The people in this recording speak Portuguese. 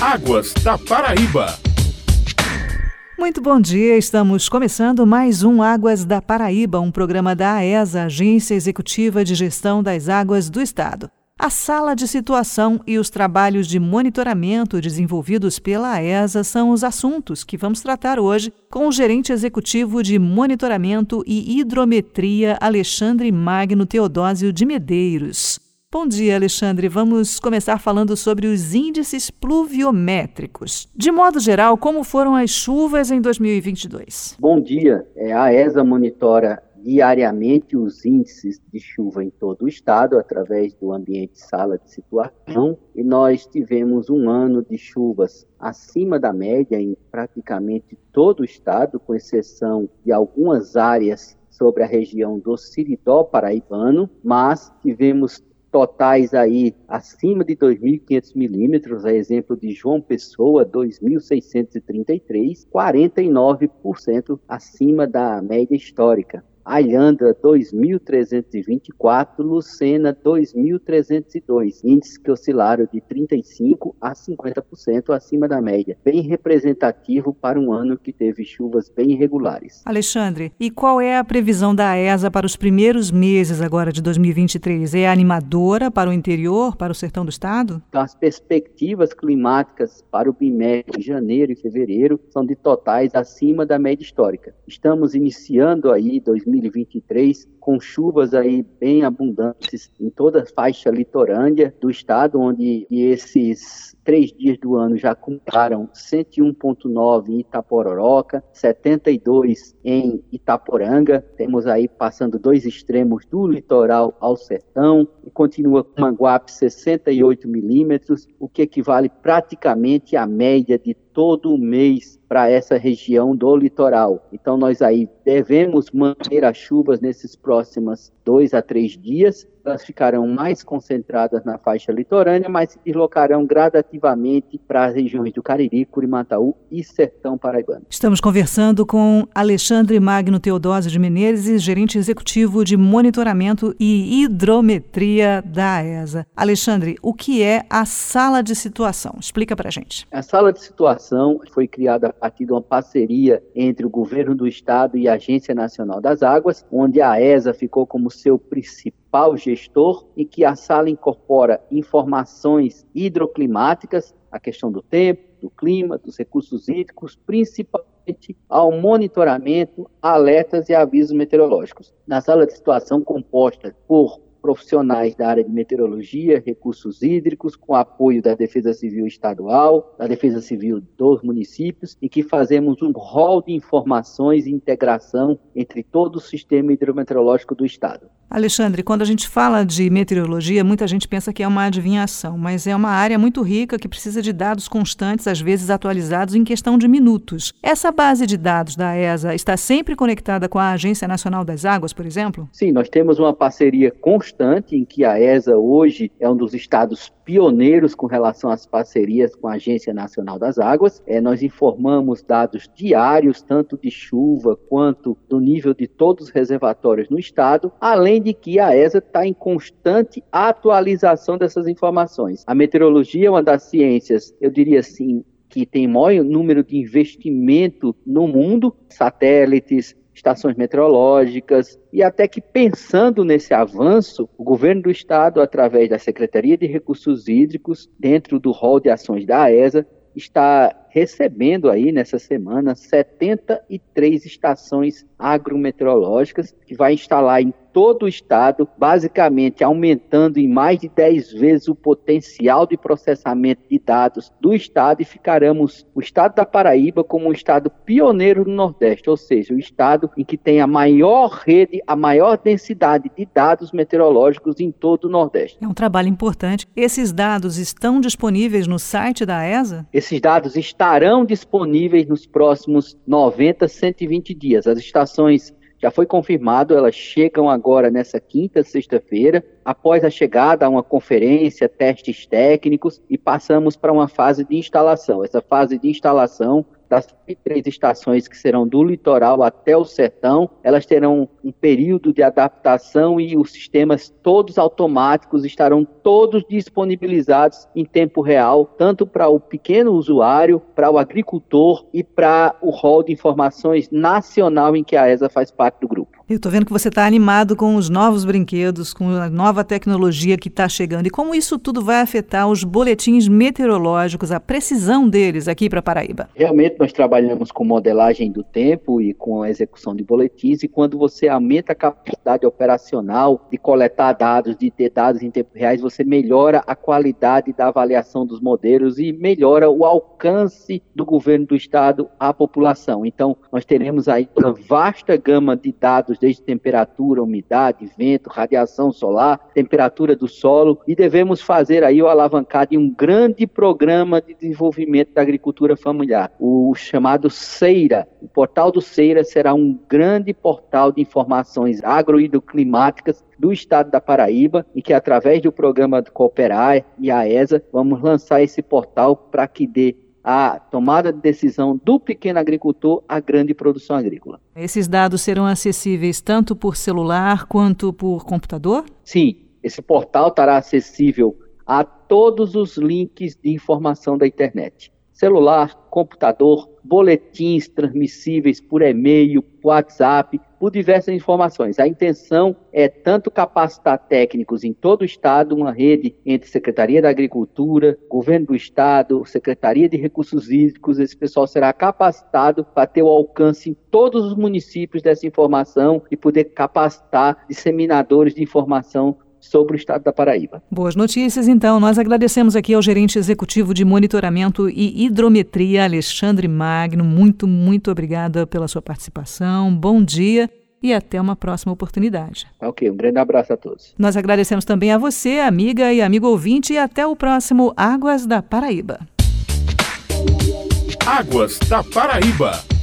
Águas da Paraíba. Muito bom dia, estamos começando mais um Águas da Paraíba, um programa da AESA, Agência Executiva de Gestão das Águas do Estado. A sala de situação e os trabalhos de monitoramento desenvolvidos pela AESA são os assuntos que vamos tratar hoje com o gerente executivo de monitoramento e hidrometria, Alexandre Magno Teodósio de Medeiros. Bom dia, Alexandre. Vamos começar falando sobre os índices pluviométricos. De modo geral, como foram as chuvas em 2022? Bom dia. É, a ESA monitora diariamente os índices de chuva em todo o estado através do ambiente sala de situação e nós tivemos um ano de chuvas acima da média em praticamente todo o estado, com exceção de algumas áreas sobre a região do Siridó paraibano, mas tivemos totais aí acima de 2.500 milímetros, a exemplo de João Pessoa, 2.633, 49% acima da média histórica. Alhandra 2.324, Lucena 2.302, índices que oscilaram de 35% a 50% acima da média, bem representativo para um ano que teve chuvas bem irregulares. Alexandre, e qual é a previsão da ESA para os primeiros meses agora de 2023? É animadora para o interior, para o sertão do estado? As perspectivas climáticas para o bimestre de janeiro e fevereiro são de totais acima da média histórica. Estamos iniciando aí 2023 2023, com chuvas aí bem abundantes em toda a faixa litorânea do estado, onde esses três dias do ano já contaram 101,9 em Itapororoca, 72 em Itaporanga. Temos aí passando dois extremos do litoral ao sertão e continua com Manguape 68 milímetros, o que equivale praticamente à média de todo mês para essa região do litoral. Então nós aí devemos manter as chuvas nesses próximos dois a três dias elas ficarão mais concentradas na faixa litorânea, mas se deslocarão gradativamente para as regiões do Cariri, Curimataú e Sertão Paraibano. Estamos conversando com Alexandre Magno Teodósio de Menezes, gerente executivo de monitoramento e hidrometria da ESA. Alexandre, o que é a sala de situação? Explica para a gente. A sala de situação foi criada a partir de uma parceria entre o governo do estado e a Agência Nacional das Águas, onde a ESA ficou como seu principal gestor e que a sala incorpora informações hidroclimáticas, a questão do tempo, do clima, dos recursos hídricos, principalmente ao monitoramento, alertas e avisos meteorológicos. Na sala de situação composta por profissionais da área de meteorologia, recursos hídricos, com apoio da Defesa Civil Estadual, da Defesa Civil dos municípios, e que fazemos um rol de informações e integração entre todo o sistema hidrometeorológico do Estado. Alexandre, quando a gente fala de meteorologia, muita gente pensa que é uma adivinhação, mas é uma área muito rica que precisa de dados constantes, às vezes atualizados em questão de minutos. Essa base de dados da ESA está sempre conectada com a Agência Nacional das Águas, por exemplo? Sim, nós temos uma parceria constante em que a ESA hoje é um dos estados pioneiros com relação às parcerias com a Agência Nacional das Águas. É, nós informamos dados diários, tanto de chuva quanto do nível de todos os reservatórios no estado, além de que a ESA está em constante atualização dessas informações. A meteorologia é uma das ciências, eu diria assim, que tem maior número de investimento no mundo, satélites, estações meteorológicas, e até que pensando nesse avanço, o governo do estado, através da Secretaria de Recursos Hídricos, dentro do rol de ações da AESA, está recebendo aí nessa semana 73 estações agrometeorológicas que vai instalar em todo o estado, basicamente aumentando em mais de 10 vezes o potencial de processamento de dados do estado e ficaremos o estado da Paraíba como um estado pioneiro no Nordeste, ou seja, o estado em que tem a maior rede, a maior densidade de dados meteorológicos em todo o Nordeste. É um trabalho importante. Esses dados estão disponíveis no site da ESA? Esses dados estarão disponíveis nos próximos 90, 120 dias. As estações já foi confirmado, elas chegam agora nessa quinta, sexta-feira, após a chegada a uma conferência, testes técnicos e passamos para uma fase de instalação. Essa fase de instalação das três estações que serão do litoral até o sertão, elas terão um período de adaptação e os sistemas todos automáticos estarão todos disponibilizados em tempo real, tanto para o pequeno usuário, para o agricultor e para o rol de informações nacional em que a ESA faz parte do grupo. Eu estou vendo que você está animado com os novos brinquedos, com a nova tecnologia que está chegando e como isso tudo vai afetar os boletins meteorológicos, a precisão deles aqui para Paraíba. Realmente nós trabalhamos com modelagem do tempo e com a execução de boletins e quando você aumenta a capacidade operacional de coletar dados, de ter dados em tempo reais, você melhora a qualidade da avaliação dos modelos e melhora o alcance do governo do estado à população. Então nós teremos aí uma vasta gama de dados desde temperatura, umidade, vento, radiação solar, temperatura do solo, e devemos fazer aí o alavancar de um grande programa de desenvolvimento da agricultura familiar, o chamado CEIRA. O portal do CEIRA será um grande portal de informações agroido-climáticas do estado da Paraíba e que através do programa do Cooperar e a ESA vamos lançar esse portal para que dê a tomada de decisão do pequeno agricultor à grande produção agrícola. Esses dados serão acessíveis tanto por celular quanto por computador? Sim, esse portal estará acessível a todos os links de informação da internet. Celular, computador, boletins transmissíveis por e-mail, WhatsApp, por diversas informações. A intenção é tanto capacitar técnicos em todo o estado, uma rede entre Secretaria da Agricultura, Governo do Estado, Secretaria de Recursos Hídricos, esse pessoal será capacitado para ter o alcance em todos os municípios dessa informação e poder capacitar disseminadores de informação sobre o estado da Paraíba. Boas notícias, então. Nós agradecemos aqui ao gerente executivo de monitoramento e hidrometria, Alexandre Magno. Muito, muito obrigada pela sua participação. Bom dia e até uma próxima oportunidade. Ok, um grande abraço a todos. Nós agradecemos também a você, amiga e amigo ouvinte, e até o próximo Águas da Paraíba. Águas da Paraíba.